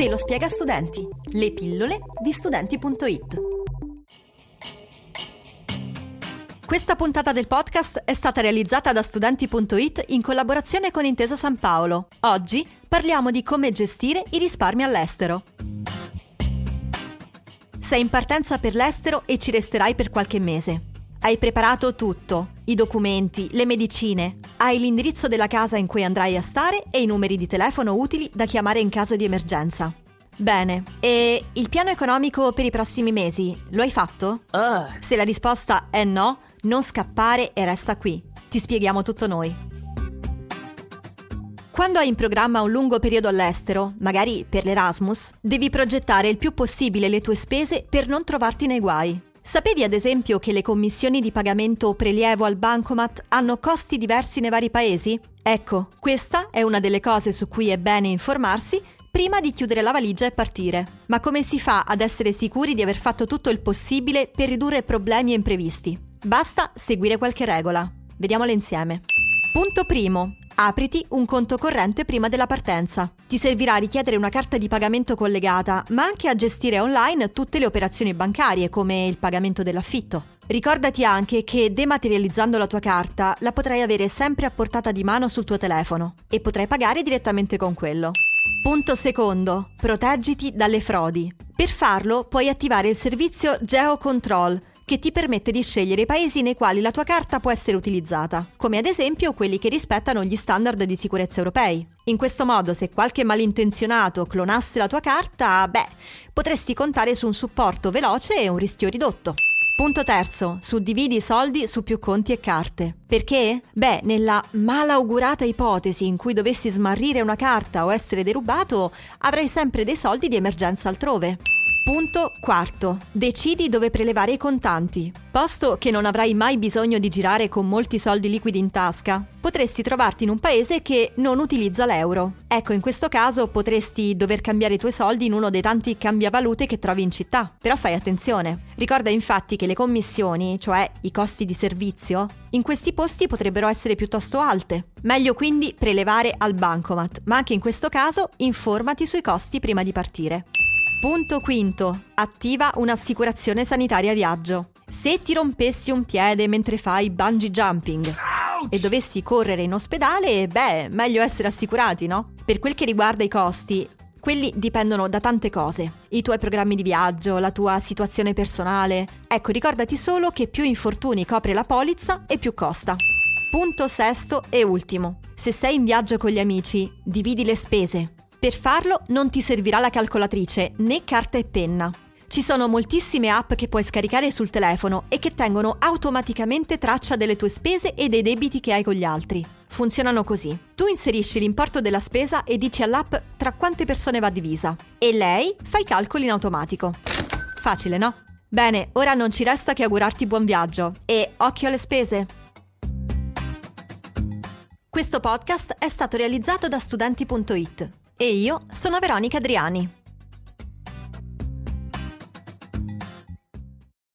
Te lo spiega Studenti, le pillole di studenti.it. Questa puntata del podcast è stata realizzata da studenti.it in collaborazione con Intesa San Paolo. Oggi parliamo di come gestire i risparmi all'estero. Sei in partenza per l'estero e ci resterai per qualche mese. Hai preparato tutto, i documenti, le medicine, hai l'indirizzo della casa in cui andrai a stare e i numeri di telefono utili da chiamare in caso di emergenza. Bene, e il piano economico per i prossimi mesi lo hai fatto? Uh. Se la risposta è no, non scappare e resta qui. Ti spieghiamo tutto noi. Quando hai in programma un lungo periodo all'estero, magari per l'Erasmus, devi progettare il più possibile le tue spese per non trovarti nei guai. Sapevi ad esempio che le commissioni di pagamento o prelievo al bancomat hanno costi diversi nei vari paesi? Ecco, questa è una delle cose su cui è bene informarsi prima di chiudere la valigia e partire. Ma come si fa ad essere sicuri di aver fatto tutto il possibile per ridurre problemi e imprevisti? Basta seguire qualche regola. Vediamole insieme. Punto primo. Apriti un conto corrente prima della partenza. Ti servirà a richiedere una carta di pagamento collegata, ma anche a gestire online tutte le operazioni bancarie, come il pagamento dell'affitto. Ricordati anche che dematerializzando la tua carta la potrai avere sempre a portata di mano sul tuo telefono e potrai pagare direttamente con quello. Punto secondo. Proteggiti dalle frodi. Per farlo puoi attivare il servizio GeoControl che ti permette di scegliere i paesi nei quali la tua carta può essere utilizzata, come ad esempio quelli che rispettano gli standard di sicurezza europei. In questo modo, se qualche malintenzionato clonasse la tua carta, beh, potresti contare su un supporto veloce e un rischio ridotto. Punto terzo, suddividi i soldi su più conti e carte. Perché? Beh, nella malaugurata ipotesi in cui dovessi smarrire una carta o essere derubato, avrai sempre dei soldi di emergenza altrove. Punto quarto. Decidi dove prelevare i contanti. Posto che non avrai mai bisogno di girare con molti soldi liquidi in tasca, potresti trovarti in un paese che non utilizza l'euro. Ecco, in questo caso potresti dover cambiare i tuoi soldi in uno dei tanti cambiavalute che trovi in città. Però fai attenzione. Ricorda infatti che le commissioni, cioè i costi di servizio, in questi posti potrebbero essere piuttosto alte. Meglio quindi prelevare al bancomat, ma anche in questo caso informati sui costi prima di partire. Punto quinto. Attiva un'assicurazione sanitaria viaggio. Se ti rompessi un piede mentre fai bungee jumping e dovessi correre in ospedale, beh, meglio essere assicurati, no? Per quel che riguarda i costi, quelli dipendono da tante cose. I tuoi programmi di viaggio, la tua situazione personale. Ecco, ricordati solo che più infortuni copre la polizza e più costa. Punto sesto e ultimo. Se sei in viaggio con gli amici, dividi le spese. Per farlo non ti servirà la calcolatrice né carta e penna. Ci sono moltissime app che puoi scaricare sul telefono e che tengono automaticamente traccia delle tue spese e dei debiti che hai con gli altri. Funzionano così. Tu inserisci l'importo della spesa e dici all'app tra quante persone va divisa e lei fa i calcoli in automatico. Facile, no? Bene, ora non ci resta che augurarti buon viaggio e occhio alle spese! Questo podcast è stato realizzato da studenti.it e io sono Veronica Adriani.